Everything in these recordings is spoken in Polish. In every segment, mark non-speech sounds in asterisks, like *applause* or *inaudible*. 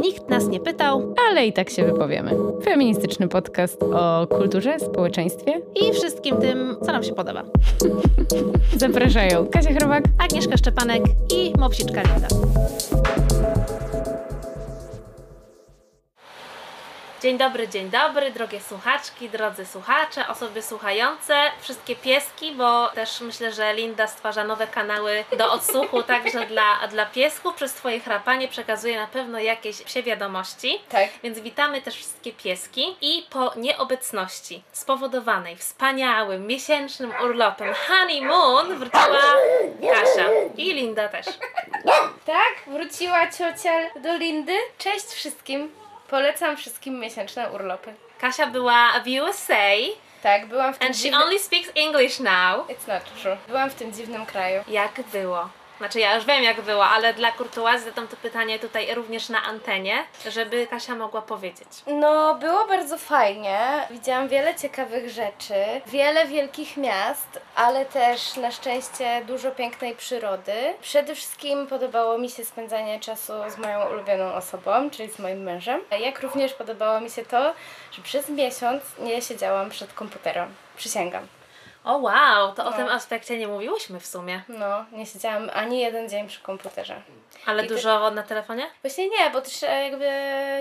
Nikt nas nie pytał Ale i tak się wypowiemy. Feministyczny podcast o kulturze, społeczeństwie. i wszystkim tym, co nam się podoba. *laughs* Zapraszają Kasia Chrobak. Agnieszka Szczepanek i Mopsiczka Linda. Dzień dobry, dzień dobry, drogie słuchaczki, drodzy słuchacze, osoby słuchające, wszystkie pieski, bo też myślę, że Linda stwarza nowe kanały do odsłuchu także dla, dla piesków. Przez Twoje chrapanie przekazuje na pewno jakieś psie wiadomości. Tak. Więc witamy też wszystkie pieski i po nieobecności spowodowanej wspaniałym miesięcznym urlopem honeymoon wróciła Kasia i Linda też. Tak, wróciła ciocia do Lindy. Cześć wszystkim. Polecam wszystkim miesięczne urlopy. Kasia była w USA Tak, byłam w tym and she dziwnym... only speaks English now. It's not true. Byłam w tym dziwnym kraju. Jak było? Znaczy ja już wiem jak było, ale dla kurtuazji zadam to pytanie tutaj również na antenie, żeby Kasia mogła powiedzieć. No, było bardzo fajnie. Widziałam wiele ciekawych rzeczy, wiele wielkich miast, ale też na szczęście dużo pięknej przyrody. Przede wszystkim podobało mi się spędzanie czasu z moją ulubioną osobą, czyli z moim mężem. Jak również podobało mi się to, że przez miesiąc nie siedziałam przed komputerem. Przysięgam. O wow, to o No. tym aspekcie nie mówiłyśmy w sumie. No, nie siedziałam ani jeden dzień przy komputerze. Ale I ty- dużo na telefonie? Właśnie nie, bo też e, jakby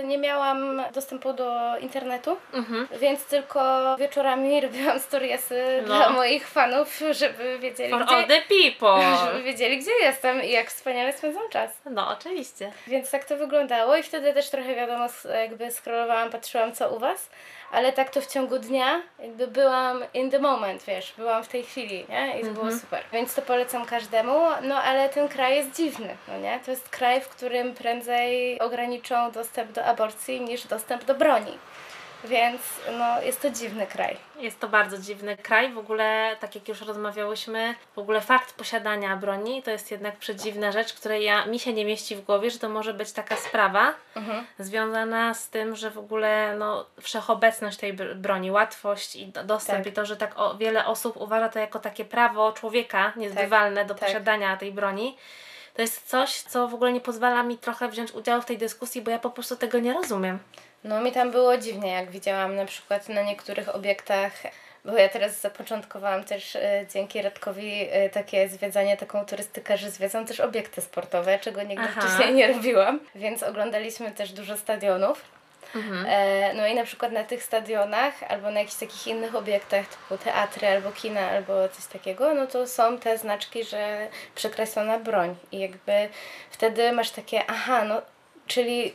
nie miałam dostępu do internetu, Mhm. więc tylko wieczorami *laughs* robiłam storiesy No. dla moich fanów, żeby wiedzieli, For gdzie, all the people. *laughs* żeby wiedzieli, gdzie jestem i jak wspaniale spędzam czas. No oczywiście. Więc tak to wyglądało i wtedy też trochę wiadomo, jakby scrollowałam, patrzyłam co u Was, ale tak to w ciągu dnia jakby byłam in the moment, wiesz, byłam w tej chwili, nie? I to było super. Więc to polecam każdemu, no ale ten kraj jest dziwny, no nie? To jest kraj, w którym prędzej ograniczą dostęp do aborcji niż dostęp do broni. Więc no, jest to dziwny kraj. Jest to bardzo dziwny kraj. W ogóle, tak jak już rozmawiałyśmy, w ogóle fakt posiadania broni to jest jednak przedziwna rzecz, której ja, mi się nie mieści w głowie, że to może być taka sprawa związana z tym, że w ogóle no, wszechobecność tej br- broni, łatwość i do- dostęp Tak. i to, że tak o, wiele osób uważa to jako takie prawo człowieka niezbywalne do tak. posiadania tej broni. To jest coś, co w ogóle nie pozwala mi trochę wziąć udziału w tej dyskusji, bo ja po prostu tego nie rozumiem. No mi tam było dziwnie, jak widziałam na przykład na niektórych obiektach, bo ja teraz zapoczątkowałam też e, dzięki Radkowi e, takie zwiedzanie, taką turystykę, że zwiedzam też obiekty sportowe, czego nigdy Aha. wcześniej nie robiłam, więc oglądaliśmy też dużo stadionów. E, no i na przykład na tych stadionach albo na jakichś takich innych obiektach typu teatry albo kina albo coś takiego, no to są te znaczki, że przekreślona broń i jakby wtedy masz takie, aha, no czyli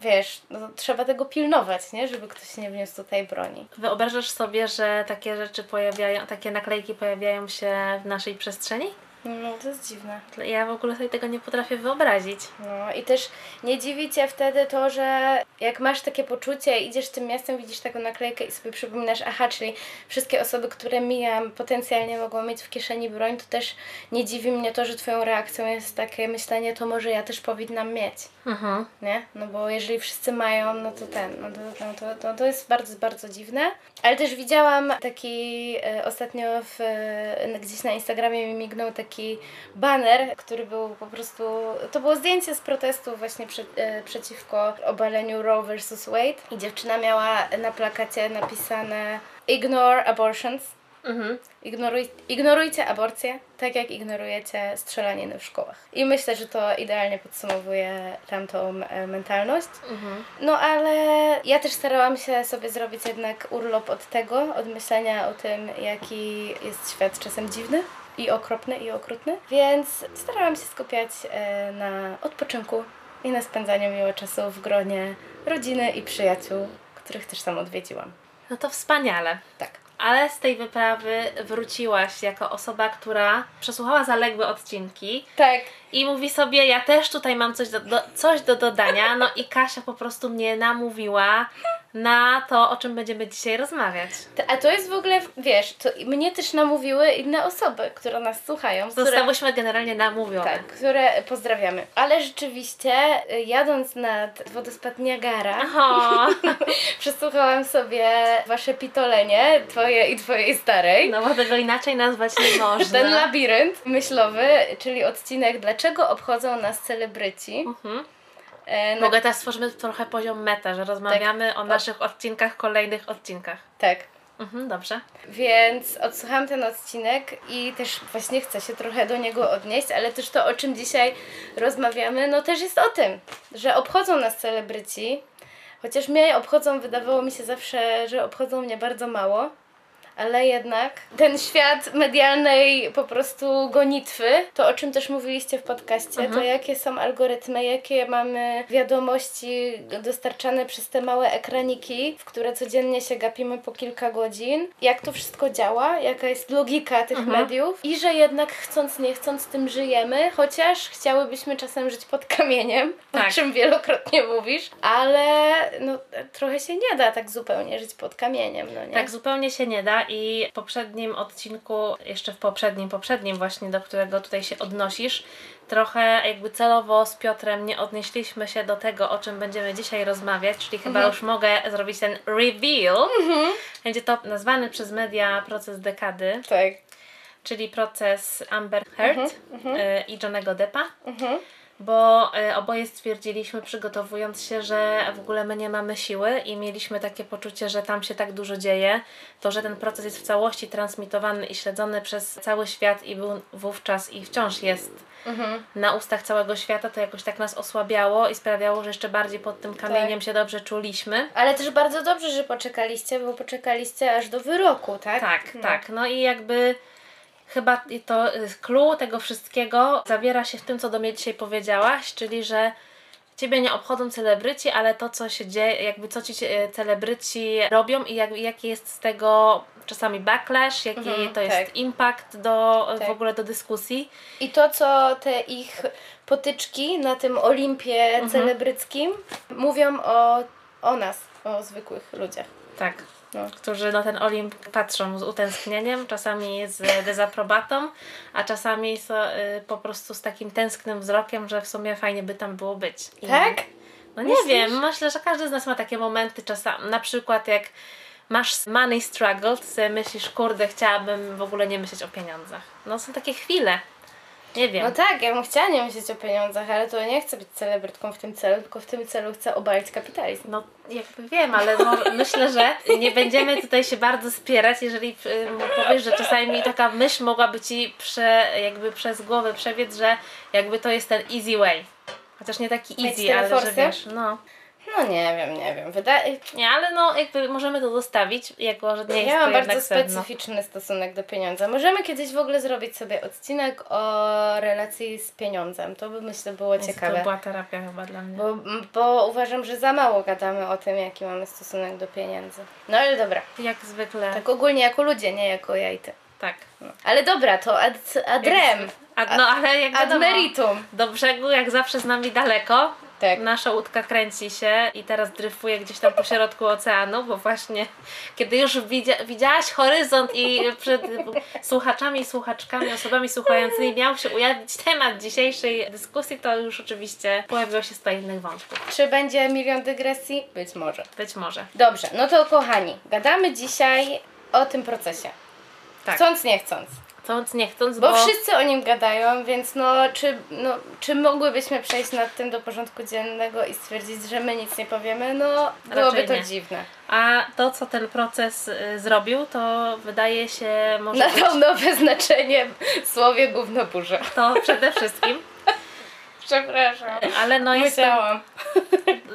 wiesz, no, trzeba tego pilnować, nie? Żeby ktoś nie wniósł tutaj broni. Wyobrażasz sobie, że takie rzeczy pojawiają, takie naklejki pojawiają się w naszej przestrzeni? No to jest dziwne. Ja w ogóle sobie tego nie potrafię wyobrazić. No i też nie dziwi Cię wtedy to, że jak masz takie poczucie, idziesz tym miastem, widzisz taką naklejkę i sobie przypominasz, aha, czyli wszystkie osoby, które mijam, potencjalnie mogą mieć w kieszeni broń, to też nie dziwi mnie to, że Twoją reakcją jest takie myślenie, to może ja też powinnam mieć. Mhm. nie? No bo jeżeli wszyscy mają, no to ten, no to, no to, to, to jest bardzo, bardzo dziwne. Ale też widziałam taki e, ostatnio w, e, gdzieś na Instagramie mi mignął taki baner, który był po prostu, to było zdjęcie z protestu właśnie prze, e, przeciwko obaleniu Roe vs. Wade i dziewczyna miała na plakacie napisane Ignore abortions. Mhm. Ignoruj, ignorujcie aborcję, tak jak ignorujecie strzelaniny w szkołach. I myślę, że to idealnie podsumowuje tamtą e, mentalność. Mhm. No ale ja też starałam się sobie zrobić jednak urlop od tego, od myślenia o tym, jaki jest świat czasem dziwny i okropny i okrutny. Więc starałam się skupiać e, na odpoczynku i na spędzaniu miłego czasu w gronie rodziny i przyjaciół, których też sam odwiedziłam. No to wspaniale. Tak. Ale z tej wyprawy wróciłaś jako osoba, która przesłuchała zaległe odcinki Tak, i mówi sobie, ja też tutaj mam coś do, do, coś do dodania. No i Kasia po prostu mnie namówiła na to, o czym będziemy dzisiaj rozmawiać. A to jest w ogóle, wiesz, to mnie też namówiły inne osoby, które nas słuchają. Które, Zostałyśmy generalnie namówione. tak, które pozdrawiamy. Ale rzeczywiście, y, jadąc nad wodospad Niagara, *laughs* przesłuchałam sobie wasze pitolenie, twoje i twojej starej. no bo tego inaczej nazwać nie *laughs* można. Ten labirynt myślowy, czyli odcinek Dlaczego obchodzą nas celebryci. Mhm. E, na- Mogę teraz stworzymy trochę poziom meta, że rozmawiamy o naszych odcinkach, kolejnych odcinkach. Tak. Mhm, dobrze. Więc odsłuchałam ten odcinek i też właśnie chcę się trochę do niego odnieść, ale też to, o czym dzisiaj rozmawiamy, no też jest o tym, że obchodzą nas celebryci, chociaż mnie obchodzą, wydawało mi się zawsze, że obchodzą mnie bardzo mało. Ale jednak ten świat medialnej po prostu gonitwy, to o czym też mówiliście w podcaście, to jakie są algorytmy, jakie mamy wiadomości dostarczane przez te małe ekraniki, w które codziennie się gapimy po kilka godzin, jak to wszystko działa, jaka jest logika tych mediów i że jednak chcąc nie chcąc tym żyjemy, chociaż chciałybyśmy czasem żyć pod kamieniem, o Tak. czym wielokrotnie mówisz, ale no, trochę się nie da tak zupełnie żyć pod kamieniem, no nie? Tak, zupełnie się nie da i w poprzednim odcinku, jeszcze w poprzednim, poprzednim właśnie, do którego tutaj się odnosisz, trochę jakby celowo z Piotrem nie odnieśliśmy się do tego, o czym będziemy dzisiaj rozmawiać, czyli chyba już mogę zrobić ten reveal. Będzie to nazwany przez media proces dekady, Tak. czyli proces Amber Heard y, i Johnego Deppa. Mhm. Bo y, oboje stwierdziliśmy, przygotowując się, że w ogóle my nie mamy siły i mieliśmy takie poczucie, że tam się tak dużo dzieje, to że ten proces jest w całości transmitowany i śledzony przez cały świat i był wówczas i wciąż jest na ustach całego świata, to jakoś tak nas osłabiało i sprawiało, że jeszcze bardziej pod tym kamieniem się dobrze czuliśmy. Ale też bardzo dobrze, że poczekaliście, bo poczekaliście aż do wyroku, tak? Tak, No. tak. No i jakby chyba to y, clue tego wszystkiego zawiera się w tym, co do mnie dzisiaj powiedziałaś, czyli że Ciebie nie obchodzą celebryci, ale to, co się dzieje, jakby co ci e, celebryci robią i jak, jaki jest z tego czasami backlash, jaki Mhm, to jest tak. impact do, e, Tak. w ogóle do dyskusji. I to, co te ich potyczki na tym Olimpie Mhm. celebryckim mówią o, o nas, o zwykłych ludziach. Tak. No. Którzy na ten Olimp patrzą z utęsknieniem, czasami z dezaprobatą, a czasami z, y, po prostu z takim tęsknym wzrokiem, że w sumie fajnie by tam było być. I- Tak? No nie Myślisz? wiem, myślę, że każdy z nas ma takie momenty czasami, na przykład jak masz money struggle, to sobie myślisz, kurde, chciałabym w ogóle nie myśleć o pieniądzach. No są takie chwile. Nie wiem. No tak, ja bym chciała nie myśleć o pieniądzach, ale to nie chcę być celebrytką w tym celu, tylko w tym celu chcę obalić kapitalizm. No, jakby wiem, ale może, *laughs* myślę, że nie będziemy tutaj się bardzo spierać, jeżeli y, powiesz, że czasami taka myśl mogłaby ci prze, jakby przez głowę przebiec, że jakby to jest ten easy way. Chociaż nie taki easy, ale że wiesz, no. No nie wiem, nie wiem. Wydaje... Nie, ale no jakby możemy to zostawić, jako że nie Ja mam bardzo specyficzny stosunek do pieniądza. Możemy kiedyś w ogóle zrobić sobie odcinek o relacji z pieniądzem. To by myślę było Jest ciekawe. To była terapia chyba dla mnie. Bo, bo uważam, że za mało gadamy o tym, jaki mamy stosunek do pieniędzy. No ale dobra. Jak zwykle. Tak ogólnie jako ludzie, nie jako ja i ty. tak. No. Ale dobra, to ad, ad rem. A, no ale jak Ad wiadomo, meritum. do brzegu jak zawsze z nami daleko. Tak. Nasza łódka kręci się i teraz dryfuje gdzieś tam po środku oceanu, bo właśnie kiedy już widzia, widziałaś horyzont i przed słuchaczami i słuchaczkami, osobami słuchającymi miał się ujawnić temat dzisiejszej dyskusji, to już oczywiście pojawiło się 100 innych wątków. Czy będzie milion dygresji? Być może. Być może. Dobrze, no to kochani, gadamy dzisiaj o tym procesie. Tak. Chcąc, nie chcąc. Chcąc, nie chcąc, Bo bo... wszyscy o nim gadają, więc no czy, no, czy mogłybyśmy przejść nad tym do porządku dziennego i stwierdzić, że my nic nie powiemy? No, byłoby to nie. dziwne. A to, co ten proces y, zrobił, to wydaje się może być Nadał nowe znaczenie słowie gównoburze. to przede wszystkim, Przepraszam. ale no Musiałam.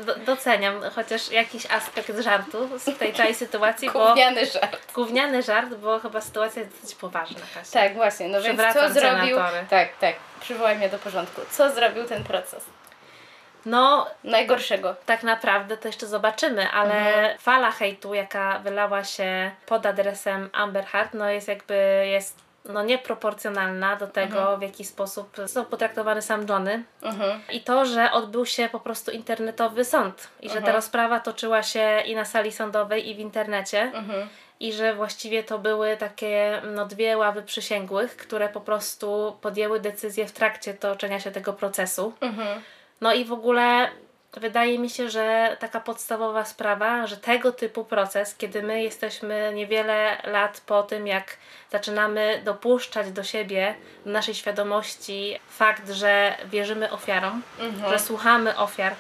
do, doceniam chociaż jakiś aspekt żartu z tej całej sytuacji, bo Gówniany żart. gówniany żart, bo chyba sytuacja jest dosyć poważna, Kasia. Tak, właśnie. No więc co zrobił... Tak, tak. Przywołaj mnie do porządku. Co zrobił ten proces? No, Najgorszego. tak naprawdę to jeszcze zobaczymy, ale Mhm. fala hejtu, jaka wylała się pod adresem Amber Heard, no jest jakby, jest no nieproporcjonalna do tego, Mhm. w jaki sposób został potraktowany sam Johnny. Mhm. I to, że odbył się po prostu internetowy sąd i że ta Mhm. rozprawa toczyła się i na sali sądowej, i w internecie. I że właściwie to były takie no, dwie ławy przysięgłych, które po prostu podjęły decyzję w trakcie toczenia się tego procesu. Mhm. No i w ogóle wydaje mi się, że taka podstawowa sprawa, że tego typu proces, kiedy my jesteśmy niewiele lat po tym, jak zaczynamy dopuszczać do siebie, do naszej świadomości fakt, że wierzymy ofiarom, Mhm. że słuchamy ofiar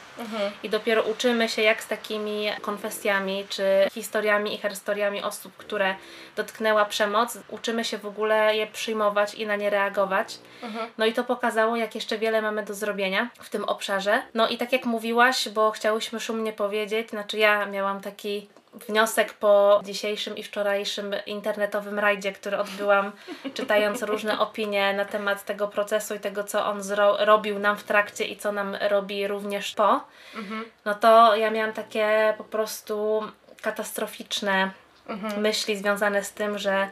i dopiero uczymy się, jak z takimi konfesjami czy historiami i historiami osób, które dotknęła przemoc, uczymy się w ogóle je przyjmować i na nie reagować. No i to pokazało, jak jeszcze wiele mamy do zrobienia w tym obszarze. No i tak jak bo chciałyśmy szumnie powiedzieć, znaczy ja miałam taki wniosek po dzisiejszym i wczorajszym internetowym rajdzie, który odbyłam, czytając różne opinie na temat tego procesu i tego, co on zro- robił nam w trakcie i co nam robi również po, no to ja miałam takie po prostu katastroficzne myśli związane z tym, że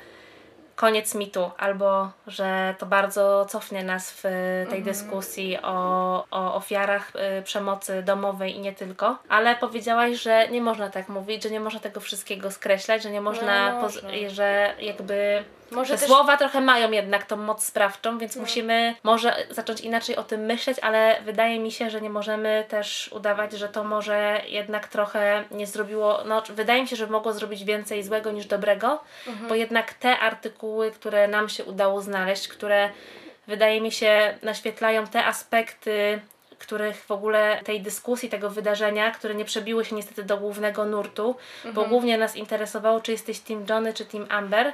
koniec mitu, albo że to bardzo cofnie nas w tej dyskusji o, o ofiarach y, przemocy domowej i nie tylko. Ale powiedziałaś, że nie można tak mówić, że nie można tego wszystkiego skreślać, że nie można, No, można. że jakby Może te też- słowa trochę mają jednak tą moc sprawczą, więc musimy może zacząć inaczej o tym myśleć, ale wydaje mi się, że nie możemy też udawać, że to może jednak trochę nie zrobiło, no wydaje mi się, że mogło zrobić więcej złego niż dobrego, bo jednak te artykuły, które nam się udało znaleźć, które wydaje mi się naświetlają te aspekty których w ogóle tej dyskusji, tego wydarzenia, które nie przebiły się niestety do głównego nurtu, bo głównie nas interesowało, czy jesteś Team Johnny, czy Team Amber,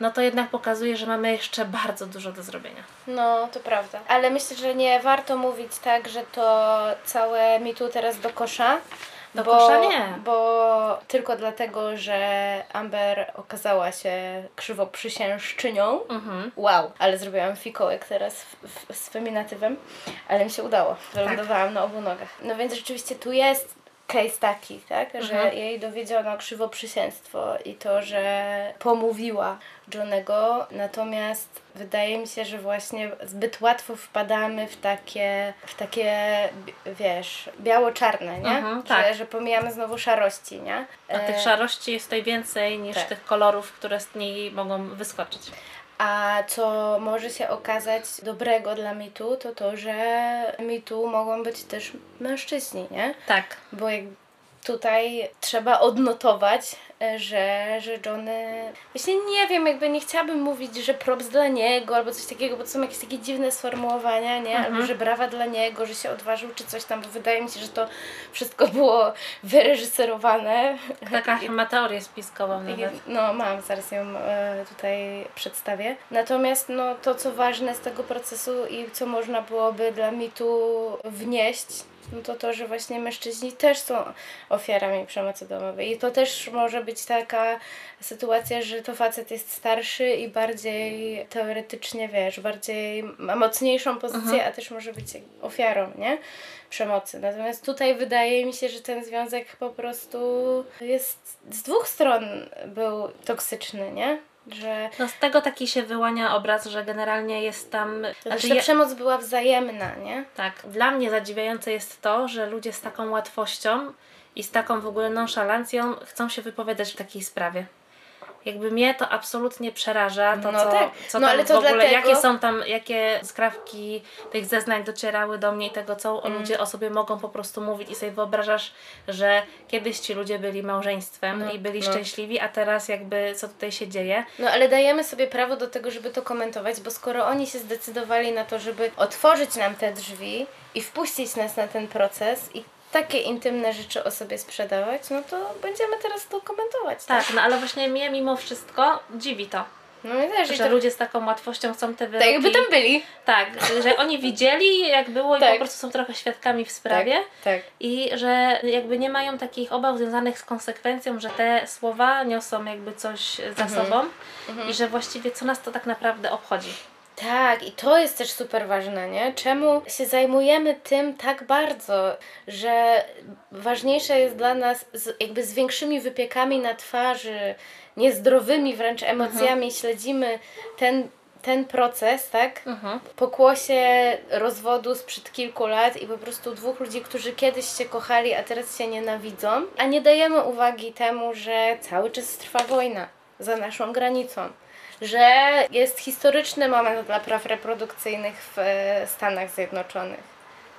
no to jednak pokazuje, że mamy jeszcze bardzo dużo do zrobienia. No, to prawda. Ale myślę, że nie warto mówić tak, że to całe mi tu teraz do kosza. Do bo, kosza nie. Bo tylko dlatego, że Amber okazała się krzywoprzysiężczynią. Mhm. Wow, ale zrobiłam fikołek teraz w, w, z feminatywem, ale mi się udało. Wylądowałam na obu nogach. No więc rzeczywiście tu jest case taki, tak, że Mhm. jej dowiedziono krzywoprzysięstwo i to, że pomówiła Johnego, natomiast wydaje mi się, że właśnie zbyt łatwo wpadamy w takie, w takie wiesz, biało-czarne, nie? Mhm, że, tak. że pomijamy znowu szarości, nie? A tych E, szarości jest tutaj więcej niż tak. tych kolorów, które z niej mogą wyskoczyć. A co może się okazać dobrego dla mitu, to to, że mitu mogą być też mężczyźni, nie? Tak. Bo jak tutaj trzeba odnotować, e, że, że Johnny... Właśnie nie wiem, jakby nie chciałabym mówić, że props dla niego albo coś takiego, bo to są jakieś takie dziwne sformułowania, nie? Albo że brawa dla niego, że się odważył czy coś tam, bo wydaje mi się, że to wszystko było wyreżyserowane. Taka ma teorię spiskową nawet. No, mam, zaraz ją e, tutaj przedstawię. Natomiast no, to, co ważne z tego procesu i co można byłoby dla mitu wnieść, no to to, że właśnie mężczyźni też są ofiarami przemocy domowej. I to też może być taka sytuacja, że to facet jest starszy i bardziej teoretycznie, wiesz, bardziej ma mocniejszą pozycję, a też może być ofiarą, nie? Przemocy. Natomiast tutaj wydaje mi się, że ten związek po prostu jest z dwóch stron był toksyczny, nie? Że, No z tego taki się wyłania obraz, że generalnie jest tam... znaczy, ta ja, przemoc była wzajemna, nie? tak, dla mnie zadziwiające jest to, że ludzie z taką łatwością i z taką w ogóle nonszalancją chcą się wypowiadać w takiej sprawie. Jakby mnie to absolutnie przeraża, to No co, tak. co No ale w to ogóle, dlatego- jakie są tam, jakie skrawki tych zeznań docierały do mnie i tego, co Mm. ludzie o sobie mogą po prostu mówić i sobie wyobrażasz, że kiedyś ci ludzie byli małżeństwem No, i byli no. szczęśliwi, a teraz jakby co tutaj się dzieje. No ale dajemy sobie prawo do tego, żeby to komentować, bo skoro oni się zdecydowali na to, żeby otworzyć nam te drzwi i wpuścić nas na ten proces i takie intymne rzeczy o sobie sprzedawać, no to będziemy teraz to komentować. Tak. Tak, no ale właśnie mnie mimo wszystko dziwi to, No i też, i że to, ludzie z taką łatwością chcą te tak wyroki... jakby tam byli. Tak, że oni *laughs* widzieli jak było i Tak. po prostu są trochę świadkami w sprawie. Tak. I że jakby nie mają takich obaw związanych z konsekwencją, że te słowa niosą jakby coś za Mhm. sobą i że właściwie co nas to tak naprawdę obchodzi. Tak, i to jest też super ważne, nie? Czemu się zajmujemy tym tak bardzo, że ważniejsze jest dla nas z, jakby z większymi wypiekami na twarzy, niezdrowymi wręcz emocjami śledzimy ten, ten proces, tak? Mhm. Pokłosie rozwodu sprzed kilku lat i po prostu dwóch ludzi, którzy kiedyś się kochali, a teraz się nienawidzą, a nie dajemy uwagi temu, że cały czas trwa wojna za naszą granicą że jest historyczny moment dla praw reprodukcyjnych w e, Stanach Zjednoczonych.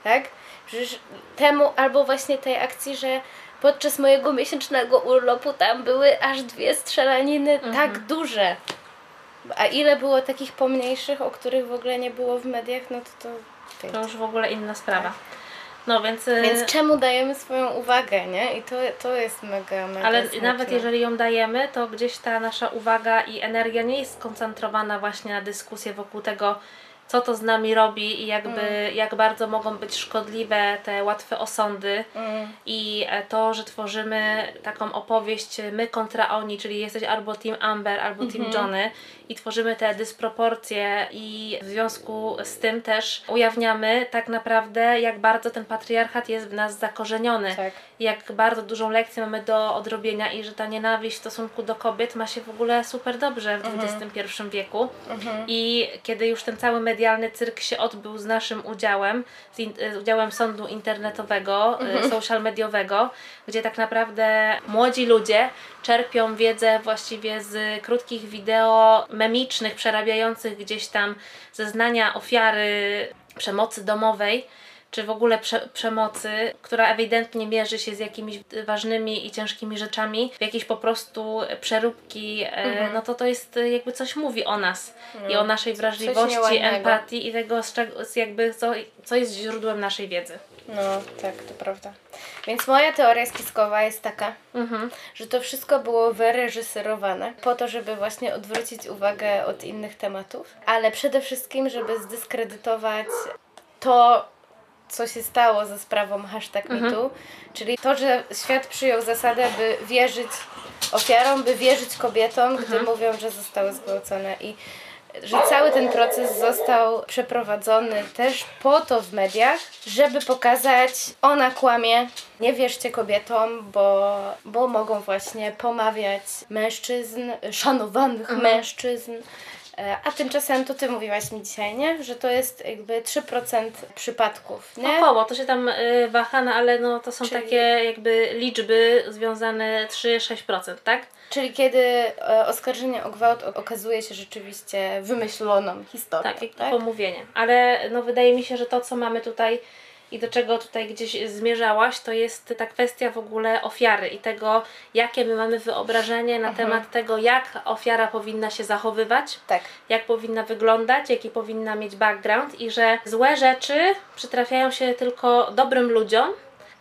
tak? Przecież temu, albo właśnie tej akcji, że podczas mojego miesięcznego urlopu tam były aż dwie strzelaniny Mhm. tak duże. A ile było takich pomniejszych, o których w ogóle nie było w mediach, no to to... To już w ogóle inna sprawa. No więc... y, Więc czemu dajemy swoją uwagę, nie? I to, to jest mega, mega Ale smutne. nawet jeżeli ją dajemy, to gdzieś ta nasza uwaga i energia nie jest skoncentrowana właśnie na dyskusję wokół tego, co to z nami robi i jakby Mm. jak bardzo mogą być szkodliwe te łatwe osądy Mm. i e, to, że tworzymy taką opowieść my kontra oni, czyli jesteś albo Team Amber, albo Team Mhm. Johnny i tworzymy te dysproporcje i w związku z tym też ujawniamy tak naprawdę jak bardzo ten patriarchat jest w nas zakorzeniony Tak. jak bardzo dużą lekcję mamy do odrobienia i że ta nienawiść w stosunku do kobiet ma się w ogóle super dobrze w XXI wieku. I kiedy już ten cały medialny cyrk się odbył z naszym udziałem, z, in, z udziałem sądu internetowego, y, social mediowego, gdzie tak naprawdę młodzi ludzie czerpią wiedzę właściwie z krótkich wideo memicznych, przerabiających gdzieś tam zeznania ofiary przemocy domowej czy w ogóle prze, przemocy, która ewidentnie mierzy się z jakimiś ważnymi i ciężkimi rzeczami, w jakieś po prostu przeróbki, e, no to to jest e, jakby coś mówi o nas i o naszej wrażliwości, empatii i tego, z czego, z jakby co, co jest źródłem naszej wiedzy. No, tak, to prawda. Więc moja teoria spiskowa jest taka, Mhm. że to wszystko było wyreżyserowane po to, żeby właśnie odwrócić uwagę od innych tematów, ale przede wszystkim, żeby zdyskredytować to, co się stało ze sprawą hashtag MeToo, czyli to, że świat przyjął zasadę, by wierzyć ofiarom, by wierzyć kobietom, gdy mówią, że zostały zgwałcone. I że cały ten proces został przeprowadzony też po to w mediach, żeby pokazać, ona kłamie, nie wierzcie kobietom, bo, bo mogą właśnie pomawiać mężczyzn, szanowanych mężczyzn. E, A tymczasem to ty mówiłaś mi dzisiaj, nie? Że to jest jakby 3% przypadków, nie? Około, to się tam y, waha, no ale no, to są Czyli- takie jakby liczby związane 3-6%, tak? Czyli kiedy e, oskarżenie o gwałt okazuje się rzeczywiście wymyśloną historią, Tak, tak? pomówienie. Ale no, wydaje mi się, że to, co mamy tutaj i do czego tutaj gdzieś zmierzałaś, to jest ta kwestia w ogóle ofiary i tego, jakie my mamy wyobrażenie na temat tego, jak ofiara powinna się zachowywać, Tak. jak powinna wyglądać, jaki powinna mieć background i że złe rzeczy przytrafiają się tylko dobrym ludziom,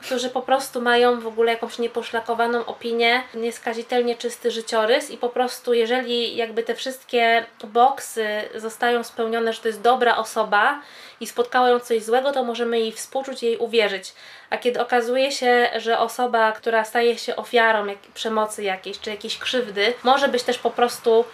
którzy po prostu mają w ogóle jakąś nieposzlakowaną opinię, nieskazitelnie czysty życiorys i po prostu jeżeli jakby te wszystkie boksy zostają spełnione, że to jest dobra osoba i spotkało ją coś złego, to możemy jej współczuć jej uwierzyć. A kiedy okazuje się, że osoba, która staje się ofiarą jak, przemocy jakiejś czy jakiejś krzywdy, może być też po prostu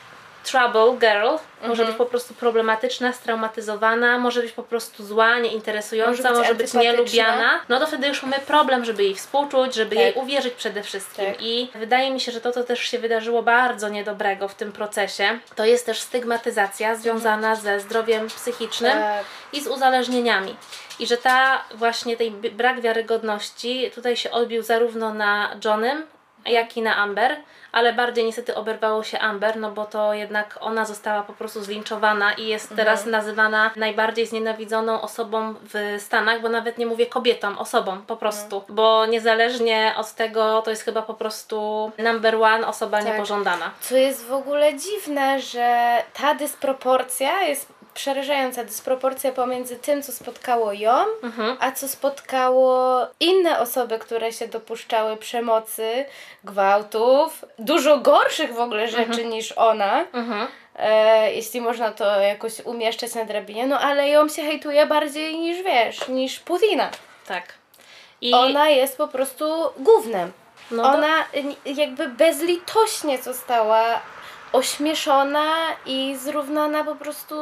trouble girl, może być po prostu problematyczna, straumatyzowana, może być po prostu zła, nieinteresująca, Może może być być, nielubiana, no to wtedy już mamy problem, żeby jej współczuć, żeby Tak. jej uwierzyć przede wszystkim. Tak. I wydaje mi się, że to, co też się wydarzyło bardzo niedobrego w tym procesie, to jest też stygmatyzacja związana ze zdrowiem psychicznym Tak. i z uzależnieniami. I że ta właśnie tej brak wiarygodności tutaj się odbił zarówno na Johnem, jak i na Amber, ale bardziej niestety oberwało się Amber, no bo to jednak ona została po prostu zlinczowana i jest Mhm. teraz nazywana najbardziej znienawidzoną osobą w Stanach, bo nawet nie mówię kobietą, osobą po prostu, Mhm. bo niezależnie od tego to jest chyba po prostu number one osoba Tak. niepożądana. Co jest w ogóle dziwne, że ta dysproporcja jest przerażająca. Dysproporcja pomiędzy tym, co spotkało ją, Mhm. a co spotkało inne osoby, które się dopuszczały przemocy, gwałtów, dużo gorszych w ogóle rzeczy niż ona. Mhm. E, jeśli można to jakoś umieszczać na drabinie, no ale ją się hejtuje bardziej niż wiesz, niż Putina. Tak. I Ona jest po prostu gównem. no Ona y, jakby bezlitośnie została ośmieszona i zrównana po prostu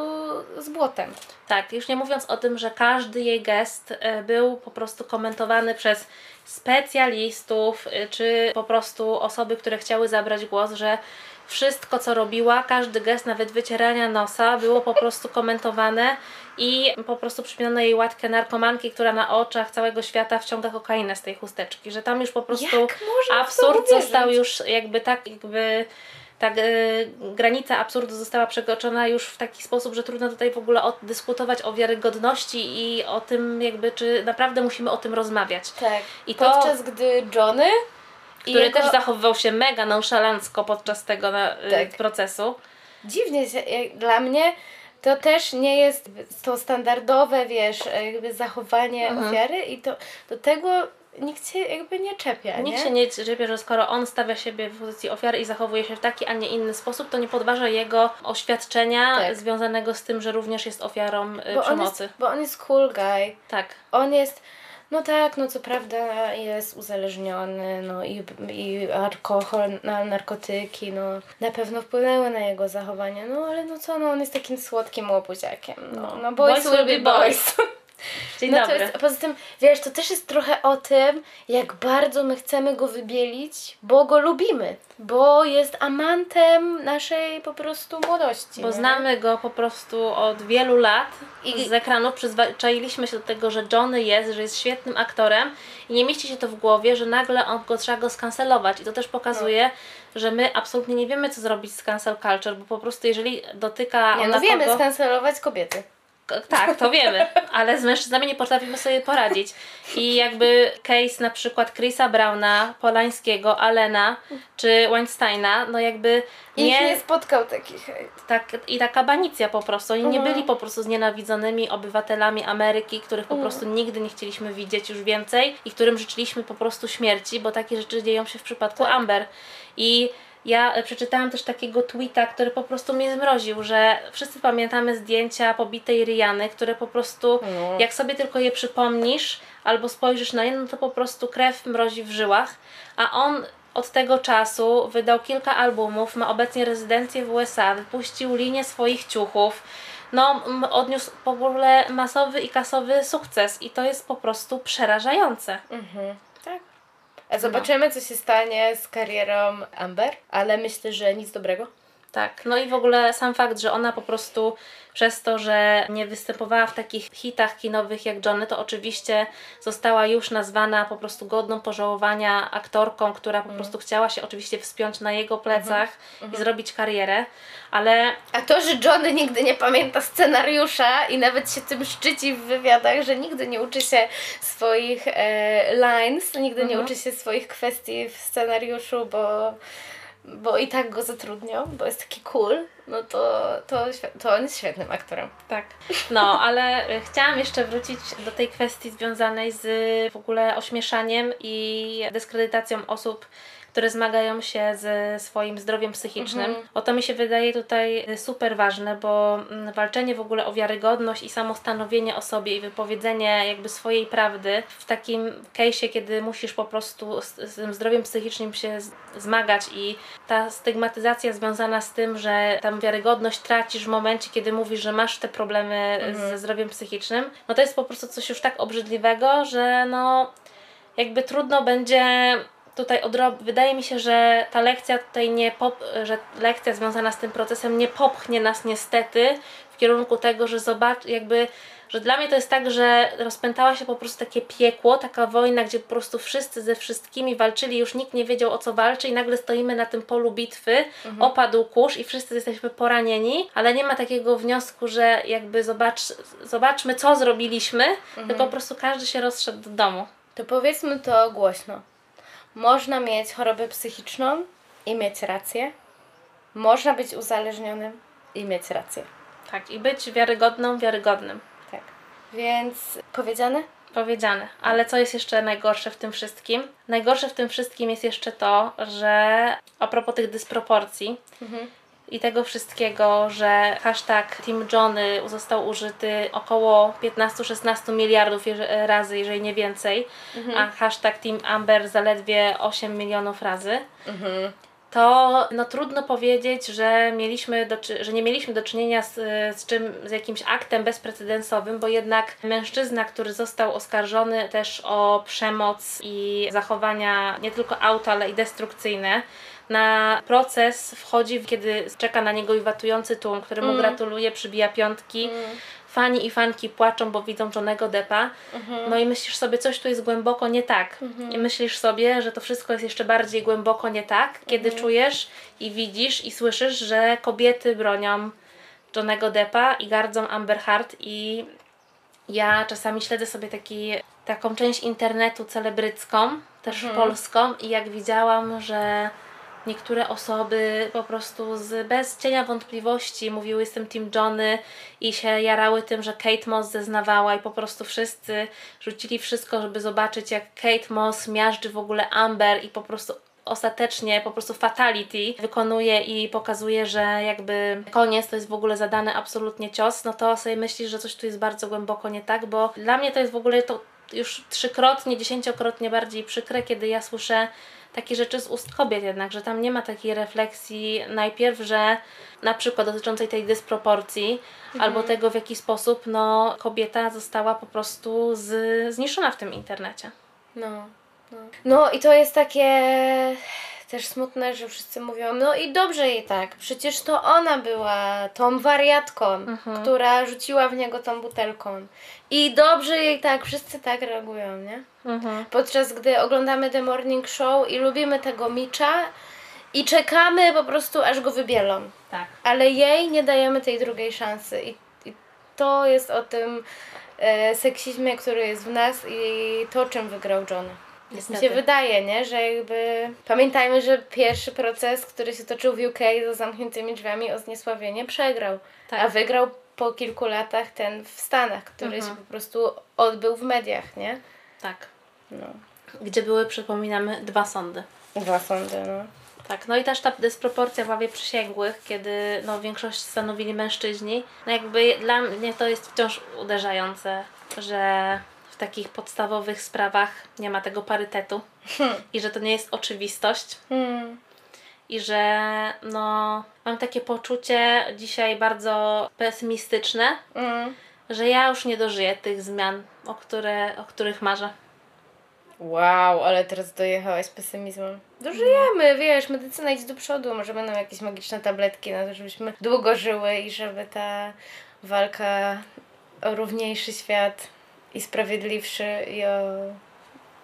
z błotem. Tak, już nie mówiąc o tym, że każdy jej gest e, był po prostu komentowany przez specjalistów, e, czy po prostu osoby, które chciały zabrać głos, że wszystko co robiła, każdy gest, nawet wycierania nosa, było po prostu komentowane i po prostu przypomniano jej łatkę narkomanki, która na oczach całego świata wciąga kokainę z tej chusteczki, że tam już po prostu absurd został już jakby tak jakby ta y, granica absurdu została przekroczona już w taki sposób, że trudno tutaj w ogóle dyskutować o wiarygodności i o tym jakby, czy naprawdę musimy o tym rozmawiać. Tak. I to- Podczas gdy Johnny Który też zachowywał się mega nonszalancko podczas tego na, y, Tak. procesu. dziwnie się, jak dla mnie to też nie jest to standardowe, wiesz, jakby zachowanie Mhm. ofiary i to do tego nikt się jakby nie czepia, Nikt nie? się nie czepie, że skoro on stawia siebie w pozycji ofiary i zachowuje się w taki, a nie inny sposób, to nie podważa jego oświadczenia Tak. związanego z tym, że również jest ofiarą y, bo, on przemocy. jest, bo on jest cool guy. Tak. On jest, no tak, no co prawda jest uzależniony, no i, i alkohol, narkotyki, no na pewno wpłynęły na jego zachowanie, no ale no co, no on jest takim słodkim łobuziakiem, no, No. no boys, will be boys. *laughs* Dzień No dobry. to jest, poza tym, wiesz, to też jest trochę o tym, jak bardzo my chcemy go wybielić, bo go lubimy, bo jest amantem naszej po prostu młodości. Bo nie? znamy go po prostu od wielu lat I- z ekranów, przyzwyczailiśmy się do tego, że Johnny jest, że jest świetnym aktorem i nie mieści się to w głowie, że nagle on go, trzeba go skancelować. I to też pokazuje, No. że my absolutnie nie wiemy, co zrobić z cancel culture, bo po prostu jeżeli dotyka Nie, no wiemy kogo... skancelować kobiety. Tak, to wiemy, ale z mężczyznami nie potrafimy sobie poradzić. I jakby case na przykład Chrisa Browna, Polańskiego, Alena czy Weinsteina, no jakby Ich nie, nie, spotkał taki hejt. tak, i taka banicja po prostu. Oni nie Mhm. byli po prostu znienawidzonymi obywatelami Ameryki, których po prostu nigdy nie chcieliśmy widzieć już więcej i którym życzyliśmy po prostu śmierci, bo takie rzeczy dzieją się w przypadku Tak. Amber. I ja e, przeczytałam też takiego tweeta, który po prostu mnie zmroził, że wszyscy pamiętamy zdjęcia pobitej Riany, które po prostu, No. jak sobie tylko je przypomnisz albo spojrzysz na nie, no to po prostu krew mrozi w żyłach. A on od tego czasu wydał kilka albumów, ma obecnie rezydencję w USA, wypuścił linię swoich ciuchów. No, odniósł w ogóle masowy i kasowy sukces i to jest po prostu przerażające. Mhm. A zobaczymy, co się stanie z karierą Amber, ale myślę, że nic dobrego. Tak, no i w ogóle sam fakt, że ona po prostu przez to, że nie występowała w takich hitach kinowych jak Johnny, to oczywiście została już nazwana po prostu godną pożałowania aktorką, która po prostu chciała się oczywiście wspiąć na jego plecach i zrobić karierę, ale A to, że Johnny nigdy nie pamięta scenariusza i nawet się tym szczyci w wywiadach, że nigdy nie uczy się swoich e, lines, nigdy nie uczy się swoich kwestii w scenariuszu, bo, bo i tak go zatrudnią, bo jest taki cool, no to, to, to on jest świetnym aktorem. Tak. No, ale y, chciałam jeszcze wrócić do tej kwestii związanej z w ogóle ośmieszaniem i dyskredytacją osób, które zmagają się ze swoim zdrowiem psychicznym. O to mi się wydaje tutaj y, super ważne, bo mm, walczenie w ogóle o wiarygodność i samostanowienie o sobie i wypowiedzenie jakby swojej prawdy w takim case'ie, kiedy musisz po prostu z, z tym zdrowiem psychicznym się zmagać i ta stygmatyzacja związana z tym, że tam wiarygodność tracisz w momencie, kiedy mówisz, że masz te problemy ze zdrowiem psychicznym, no to jest po prostu coś już tak obrzydliwego, że no jakby trudno będzie tutaj odrobić. Wydaje mi się, że ta lekcja tutaj nie pop, że lekcja związana z tym procesem nie popchnie nas niestety w kierunku tego, że zobacz, jakby, że dla mnie to jest tak, że rozpętała się po prostu takie piekło, taka wojna, gdzie po prostu wszyscy ze wszystkimi walczyli, już nikt nie wiedział o co walczy i nagle stoimy na tym polu bitwy, opadł kurz i wszyscy jesteśmy poranieni, ale nie ma takiego wniosku, że jakby zobacz, zobaczmy co zrobiliśmy, tylko po prostu każdy się rozszedł do domu. To powiedzmy to głośno. Można mieć chorobę psychiczną i mieć rację. Można być uzależnionym i mieć rację. Tak, i być wiarygodną, wiarygodnym. Tak. Więc powiedziane? Powiedziane. Ale co jest jeszcze najgorsze w tym wszystkim? Najgorsze w tym wszystkim jest jeszcze to, że a propos tych dysproporcji i tego wszystkiego, że hashtag Team Johnny został użyty około 15-16 miliardów razy, jeżeli nie więcej, a hashtag Team Amber zaledwie 8 milionów razy. to no, trudno powiedzieć, że, mieliśmy do, że nie mieliśmy do czynienia z, z, czym, z jakimś aktem bezprecedensowym, bo jednak mężczyzna, który został oskarżony też o przemoc i zachowania nie tylko auto, ale i destrukcyjne, na proces wchodzi, kiedy czeka na niego iwatujący tłum, który mu gratuluje, przybija piątki. fani i fanki płaczą, bo widzą Johnego Deppa, no i myślisz sobie, coś tu jest głęboko nie tak. I myślisz sobie, że to wszystko jest jeszcze bardziej głęboko nie tak, kiedy czujesz i widzisz i słyszysz, że kobiety bronią Johnego Deppa i gardzą Amber Heard. I ja czasami śledzę sobie taki, taką część internetu celebrycką, też polską. I jak widziałam, że niektóre osoby po prostu z, bez cienia wątpliwości mówiły jestem Team Johnny i się jarały tym, że Kate Moss zeznawała i po prostu wszyscy rzucili wszystko, żeby zobaczyć jak Kate Moss miażdży w ogóle Amber i po prostu ostatecznie po prostu fatality wykonuje i pokazuje, że jakby koniec to jest w ogóle zadany absolutnie cios, no to sobie myślisz, że coś tu jest bardzo głęboko nie tak, bo dla mnie to jest w ogóle to już trzykrotnie, dziesięciokrotnie bardziej przykre, kiedy ja słyszę takie rzeczy z ust kobiet jednak, że tam nie ma takiej refleksji najpierw, że na przykład dotyczącej tej dysproporcji albo tego w jaki sposób no, kobieta została po prostu z, zniszczona w tym internecie. No, no. no i to jest takie też smutne, że wszyscy mówią, no i dobrze jej tak, przecież to ona była tą wariatką, która rzuciła w niego tą butelką. I dobrze jej tak, wszyscy tak reagują, nie? Podczas gdy oglądamy The Morning Show i lubimy tego Mitcha i czekamy po prostu, aż go wybielą. Tak. Ale jej nie dajemy tej drugiej szansy. I, i to jest o tym e, seksizmie, który jest w nas i to, czym wygrał John. Mi się Niestety. wydaje, nie? Że jakby pamiętajmy, że pierwszy proces, który się toczył w UK za zamkniętymi drzwiami o zniesławienie, przegrał. Tak. A wygrał po kilku latach ten w Stanach, który Mhm. się po prostu odbył w mediach, nie? Tak. No. Gdzie były, przypominamy, dwa sądy. Dwa sądy, no. Tak, no i też ta dysproporcja w ławie przysięgłych, kiedy no, większość stanowili mężczyźni. No jakby dla mnie to jest wciąż uderzające, że takich podstawowych sprawach nie ma tego parytetu i że to nie jest oczywistość Hmm. i że no mam takie poczucie dzisiaj bardzo pesymistyczne, Mm. że ja już nie dożyję tych zmian, o, które, o których marzę. Wow, ale teraz dojechałaś pesymizmem. Dożyjemy, wiesz, medycyna idzie do przodu, może będą jakieś magiczne tabletki na to, żebyśmy długo żyły i żeby ta walka o równiejszy świat i sprawiedliwszy i o,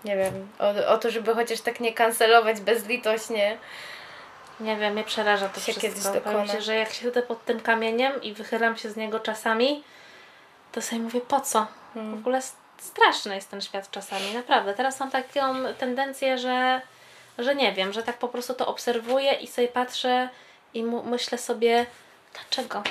nie wiem, o, o to, żeby chociaż tak nie kancelować bezlitośnie. Nie wiem, mnie przeraża to Się kiedyś wszystko. Dokona. ci, że jak siedzę pod tym kamieniem i wychylam się z niego czasami, to sobie mówię, po co? Hmm. W ogóle straszny jest ten świat czasami, naprawdę. Teraz mam taką tendencję, że, że nie wiem, że tak po prostu to obserwuję i sobie patrzę i myślę sobie, dlaczego?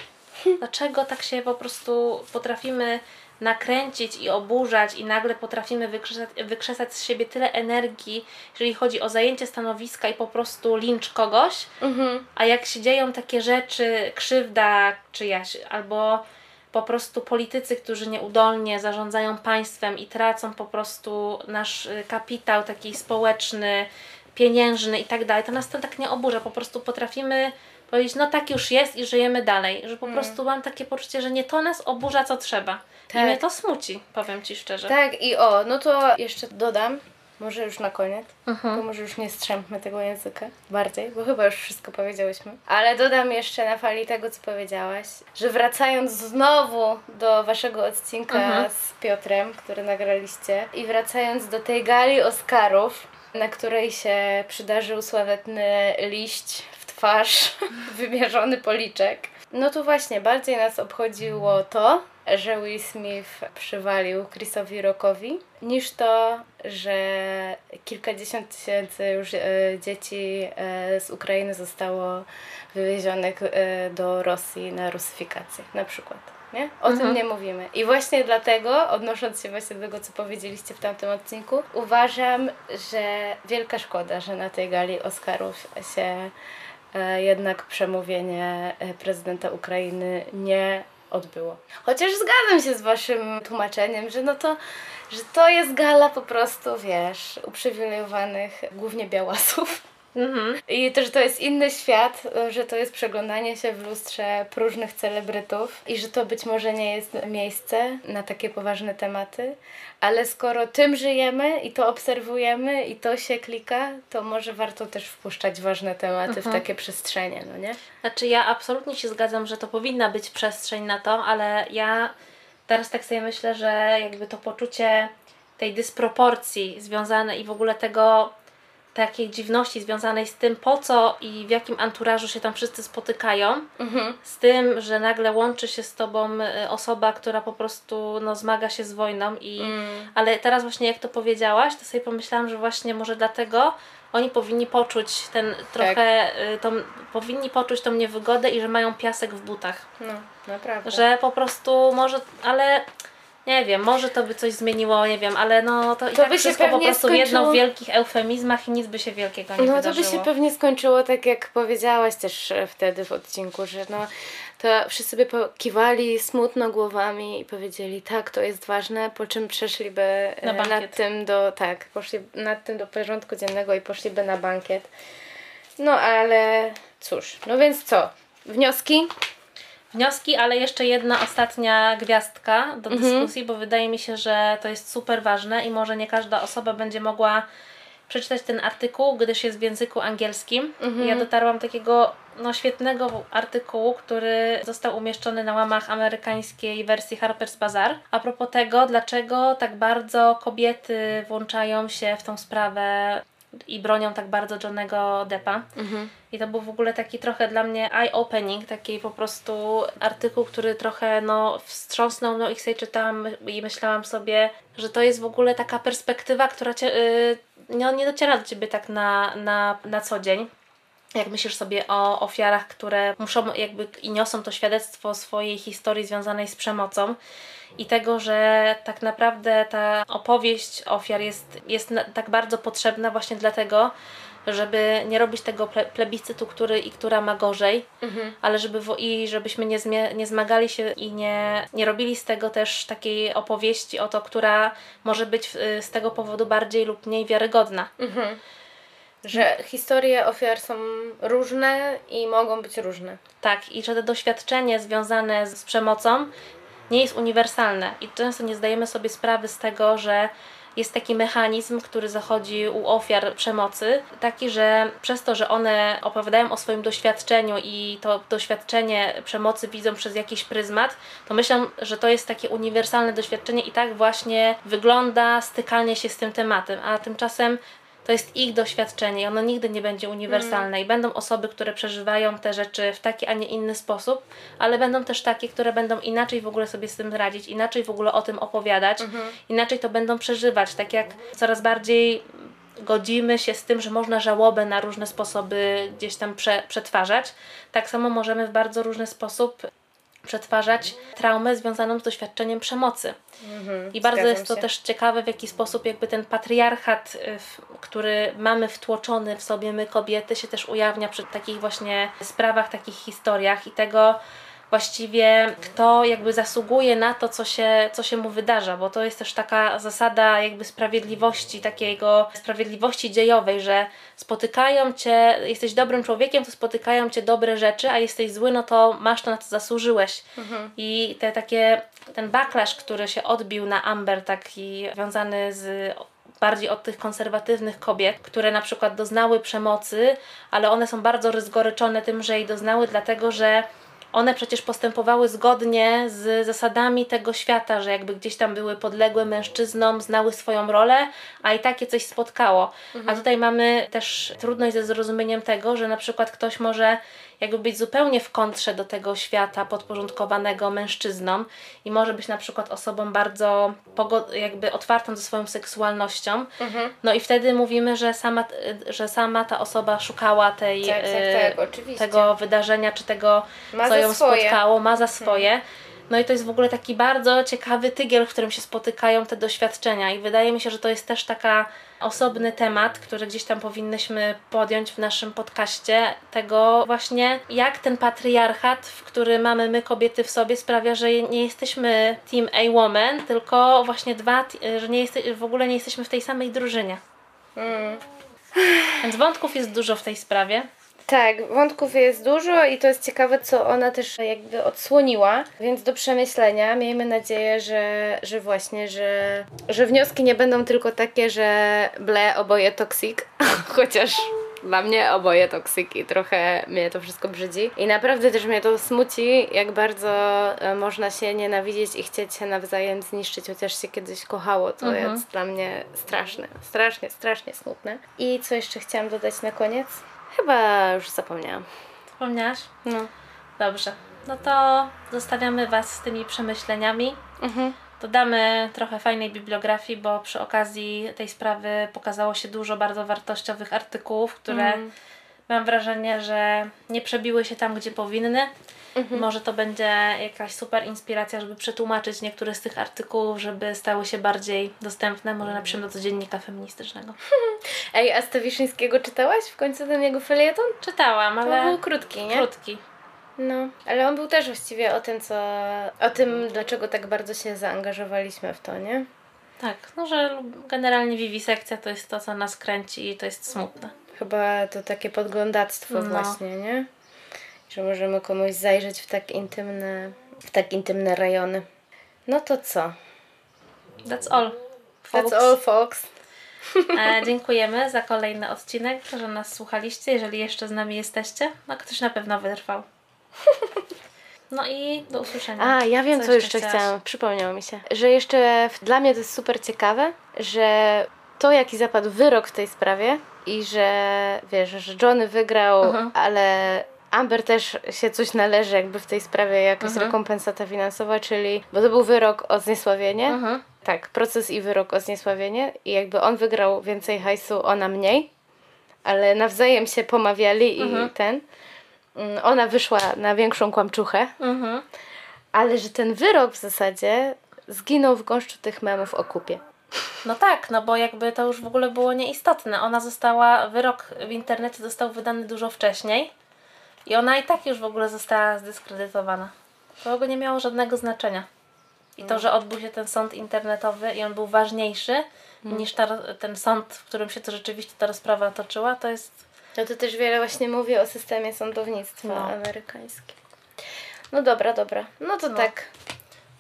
*laughs* Dlaczego tak się po prostu potrafimy nakręcić i oburzać i nagle potrafimy wykrzesać, wykrzesać z siebie tyle energii, jeżeli chodzi o zajęcie stanowiska i po prostu lincz kogoś, Mhm. a jak się dzieją takie rzeczy, krzywda czyjaś, albo po prostu politycy, którzy nieudolnie zarządzają państwem i tracą po prostu nasz y, kapitał taki społeczny, pieniężny i tak dalej, to nas to tak nie oburza. Po prostu potrafimy powiedzieć, no tak już jest i żyjemy dalej. Że po prostu mam takie poczucie, że nie to nas oburza, co trzeba. I Tak. mnie to smuci, powiem Ci szczerze. Tak, i o, no to jeszcze dodam, może już na koniec, Mhm. bo może już nie strzępmy tego języka bardziej, bo chyba już wszystko powiedziałyśmy. Ale dodam jeszcze na fali tego, co powiedziałaś, że wracając znowu do waszego odcinka Mhm. z Piotrem, który nagraliście, i wracając do tej gali Oscarów, na której się przydarzył sławetny liść w twarz, *laughs* wymierzony policzek. No to właśnie, bardziej nas obchodziło to, że Will Smith przywalił Chrisowi Rockowi, niż to, że kilkadziesiąt tysięcy już e, dzieci e, z Ukrainy zostało wywiezionych e, do Rosji na rusyfikację, na przykład. Nie? O tym nie mówimy. I właśnie dlatego, odnosząc się właśnie do tego, co powiedzieliście w tamtym odcinku, uważam, że wielka szkoda, że na tej gali Oscarów się e, jednak przemówienie e, prezydenta Ukrainy nie odbyło. Chociaż zgadzam się z waszym tłumaczeniem, że no to, że to jest gala po prostu, wiesz, uprzywilejowanych głównie białasów. Mhm. I też to jest inny świat, że to jest przeglądanie się w lustrze próżnych celebrytów i że to być może nie jest miejsce na takie poważne tematy, ale skoro tym żyjemy i to obserwujemy i to się klika, to może warto też wpuszczać ważne tematy w takie przestrzenie, no nie? Znaczy ja absolutnie się zgadzam, że to powinna być przestrzeń na to, ale ja teraz tak sobie myślę, że jakby to poczucie tej dysproporcji związane i w ogóle tego takiej dziwności związanej z tym, po co i w jakim anturażu się tam wszyscy spotykają, z tym, że nagle łączy się z tobą y, osoba, która po prostu no, zmaga się z wojną i ale teraz właśnie jak to powiedziałaś, to sobie pomyślałam, że właśnie może dlatego oni powinni poczuć ten trochę, y, tą, powinni poczuć tą niewygodę i że mają piasek w butach. No, naprawdę. Że po prostu może, ale nie wiem, może to by coś zmieniło, nie wiem, ale no to, i To tak by się wszystko po prostu jedno skończyło- w wielkich eufemizmach i nic by się wielkiego nie No to wydarzyło. by się pewnie skończyło tak, jak powiedziałaś też e, wtedy w odcinku, że no to wszyscy by pokiwali smutno głowami i powiedzieli tak, to jest ważne, po czym przeszliby e, Na bankiet. nad tym do, tak, poszli nad tym do porządku dziennego i poszliby na bankiet. No ale cóż, no więc co? Wnioski? Wnioski, ale jeszcze jedna ostatnia gwiazdka do Mhm. dyskusji, bo wydaje mi się, że to jest super ważne i może nie każda osoba będzie mogła przeczytać ten artykuł, gdyż jest w języku angielskim. Mhm. Ja dotarłam do takiego no, świetnego artykułu, który został umieszczony na łamach amerykańskiej wersji Harper's Bazaar. A propos tego, dlaczego tak bardzo kobiety włączają się w tą sprawę i bronią tak bardzo Johnego Deppa. I to był w ogóle taki trochę dla mnie eye-opening, taki po prostu artykuł, który trochę no, wstrząsnął, no i sobie czytałam i myślałam sobie, że to jest w ogóle taka perspektywa, która cię, y, no, nie dociera do Ciebie tak na, na, na co dzień. Jak myślisz sobie o ofiarach, które muszą jakby i niosą to świadectwo swojej historii związanej z przemocą i tego, że tak naprawdę ta opowieść ofiar jest, jest tak bardzo potrzebna właśnie dlatego, żeby nie robić tego ple- plebiscytu, który i która ma gorzej, ale żeby i żebyśmy nie, zmie- nie zmagali się i nie, nie robili z tego też takiej opowieści o to, która może być y, z tego powodu bardziej lub mniej wiarygodna. Że historie ofiar są różne i mogą być różne. Tak, i że to doświadczenie związane z przemocą nie jest uniwersalne. I często nie zdajemy sobie sprawy z tego, że jest taki mechanizm, który zachodzi u ofiar przemocy, taki, że przez to, że one opowiadają o swoim doświadczeniu i to doświadczenie przemocy widzą przez jakiś pryzmat, to myślę, że to jest takie uniwersalne doświadczenie i tak właśnie wygląda stykanie się z tym tematem, a tymczasem to jest ich doświadczenie i ono nigdy nie będzie uniwersalne. I będą osoby, które przeżywają te rzeczy w taki, a nie inny sposób, ale będą też takie, które będą inaczej w ogóle sobie z tym radzić, inaczej w ogóle o tym opowiadać, inaczej to będą przeżywać. Tak jak coraz bardziej godzimy się z tym, że można żałobę na różne sposoby gdzieś tam prze, przetwarzać, tak samo możemy w bardzo różny sposób przetwarzać traumę związaną z doświadczeniem przemocy. I bardzo jest to się. też ciekawe, w jaki sposób jakby ten patriarchat, y, który mamy wtłoczony w sobie my kobiety, się też ujawnia przy takich właśnie sprawach, takich historiach i tego właściwie kto jakby zasługuje na to, co się, co się mu wydarza, bo to jest też taka zasada jakby sprawiedliwości, takiego sprawiedliwości dziejowej, że spotykają cię, jesteś dobrym człowiekiem, to spotykają cię dobre rzeczy, a jesteś zły, no to masz to, na co zasłużyłeś. I te takie, ten backlash, który się odbił na Amber, taki związany z bardziej od tych konserwatywnych kobiet, które na przykład doznały przemocy, ale one są bardzo rozgoryczone tym, że jej doznały, dlatego że one przecież postępowały zgodnie z zasadami tego świata, że jakby gdzieś tam były podległe mężczyznom, znały swoją rolę, a i takie coś spotkało. A tutaj mamy też trudność ze zrozumieniem tego, że na przykład ktoś może jakby być zupełnie w kontrze do tego świata podporządkowanego mężczyznom i może być na przykład osobą bardzo jakby otwartą ze swoją seksualnością. No i wtedy mówimy, że sama, że sama ta osoba szukała tej, Tak, tak, e, tak, tego wydarzenia, czy tego, Ma co ją swoje. spotkało, ma za swoje. No i to jest w ogóle taki bardzo ciekawy tygiel, w którym się spotykają te doświadczenia i wydaje mi się, że to jest też taka osobny temat, który gdzieś tam powinnyśmy podjąć w naszym podcaście, tego właśnie jak ten patriarchat, w który mamy my kobiety w sobie sprawia, że nie jesteśmy team A-woman, tylko właśnie dwa, że nie jeste, w ogóle nie jesteśmy w tej samej drużynie. Więc wątków jest dużo w tej sprawie. Tak, wątków jest dużo i to jest ciekawe, co ona też jakby odsłoniła, więc do przemyślenia. Miejmy nadzieję, że, że właśnie, że, że wnioski nie będą tylko takie, że ble, oboje toksik, *laughs* chociaż Dla mnie oboje toksyki, trochę mnie to wszystko brzydzi. I naprawdę też mnie to smuci, jak bardzo e, można się nienawidzieć i chcieć się nawzajem zniszczyć, chociaż się kiedyś kochało. To Mhm. jest dla mnie straszne, strasznie, strasznie smutne. I co jeszcze chciałam dodać na koniec? Chyba już zapomniałam. Wspomniałaś? No. Dobrze. No to zostawiamy Was z tymi przemyśleniami. Mhm. Dodamy trochę fajnej bibliografii, bo przy okazji tej sprawy pokazało się dużo bardzo wartościowych artykułów, które Mm. Mam wrażenie, że nie przebiły się tam, gdzie powinny. Mhm. Może to będzie jakaś super inspiracja, żeby przetłumaczyć niektóre z tych artykułów, żeby stały się bardziej dostępne. Może napiszemy do codziennika feministycznego. *laughs* Ej, a Stawiszyńskiego czytałaś w końcu ten jego felieton? Czytałam, To ale był krótki, nie? krótki. No, ale on był też właściwie o tym, co... o tym, dlaczego tak bardzo się zaangażowaliśmy w to, nie? Tak, no że generalnie wiwisekcja to jest to, co nas kręci i to jest smutne. Chyba to takie podglądactwo No. właśnie, nie? Że możemy komuś zajrzeć w tak intymne, w tak intymne rejony. No to co? That's all. That's folks. all, folks. E, dziękujemy za kolejny odcinek, że nas słuchaliście, jeżeli jeszcze z nami jesteście. No ktoś na pewno wytrwał. No i do usłyszenia. A, ja wiem, co, jeszcze chciałaś? chciałam. Przypomniało mi się. Że jeszcze w, dla mnie to jest super ciekawe, że to, jaki zapadł wyrok w tej sprawie i że, wiesz, że Johnny wygrał, ale Amber też się coś należy jakby w tej sprawie, jakaś rekompensata finansowa, czyli, bo to był wyrok o zniesławienie. Tak, proces i wyrok o zniesławienie i jakby on wygrał więcej hajsu, ona mniej, ale nawzajem się pomawiali i ten. Mm, Ona wyszła na większą kłamczuchę, ale że ten wyrok w zasadzie zginął w gąszczu tych memów o kupie. No tak, no bo jakby to już w ogóle było nieistotne. Ona została, wyrok w internecie został wydany dużo wcześniej i ona i tak już w ogóle została zdyskredytowana. To w ogóle nie miało żadnego znaczenia. I to, że odbył się ten sąd internetowy i on był ważniejszy niż ta, ten sąd, w którym się to rzeczywiście ta rozprawa toczyła, to jest No to też wiele właśnie mówi o systemie sądownictwa No. amerykańskim. No dobra, dobra. No to No. tak.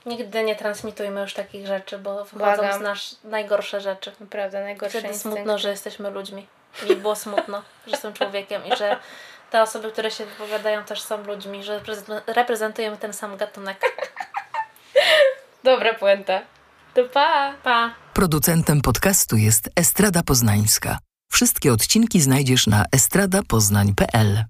Nigdy nie transmitujmy już takich rzeczy, bo wychodzą Błagam. z nas najgorsze rzeczy. Naprawdę najgorsze Wtedy smutno, że jesteśmy ludźmi. Mi było smutno, że jestem człowiekiem i że te osoby, które się wypowiadają, też są ludźmi, że reprezentu- reprezentujemy ten sam gatunek. Dobra puenta. To pa! Pa! Producentem podcastu jest Estrada Poznańska. Wszystkie odcinki znajdziesz na estradapoznań.pl.